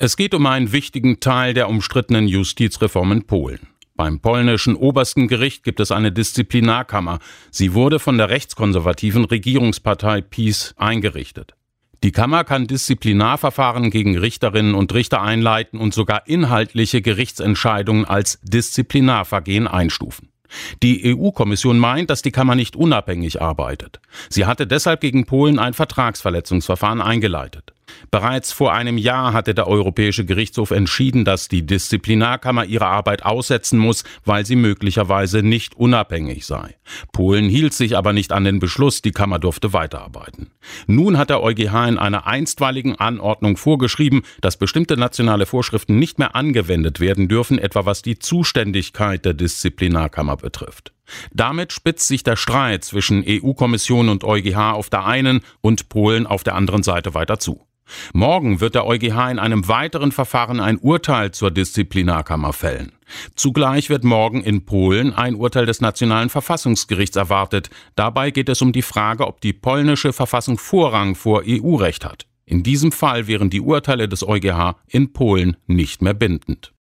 Es geht um einen wichtigen Teil der umstrittenen Justizreform in Polen. Beim polnischen obersten Gericht gibt es eine Disziplinarkammer. Sie wurde von der rechtskonservativen Regierungspartei PiS eingerichtet. Die Kammer kann Disziplinarverfahren gegen Richterinnen und Richter einleiten und sogar inhaltliche Gerichtsentscheidungen als Disziplinarvergehen einstufen. Die EU-Kommission meint, dass die Kammer nicht unabhängig arbeitet. Sie hatte deshalb gegen Polen ein Vertragsverletzungsverfahren eingeleitet. Bereits vor einem Jahr hatte der Europäische Gerichtshof entschieden, dass die Disziplinarkammer ihre Arbeit aussetzen muss, weil sie möglicherweise nicht unabhängig sei. Polen hielt sich aber nicht an den Beschluss, die Kammer durfte weiterarbeiten. Nun hat der EuGH in einer einstweiligen Anordnung vorgeschrieben, dass bestimmte nationale Vorschriften nicht mehr angewendet werden dürfen, etwa was die Zuständigkeit der Disziplinarkammer betrifft. Damit spitzt sich der Streit zwischen EU-Kommission und EuGH auf der einen und Polen auf der anderen Seite weiter zu. Morgen wird der EuGH in einem weiteren Verfahren ein Urteil zur Disziplinarkammer fällen. Zugleich wird morgen in Polen ein Urteil des Nationalen Verfassungsgerichts erwartet. Dabei geht es um die Frage, ob die polnische Verfassung Vorrang vor EU-Recht hat. In diesem Fall wären die Urteile des EuGH in Polen nicht mehr bindend.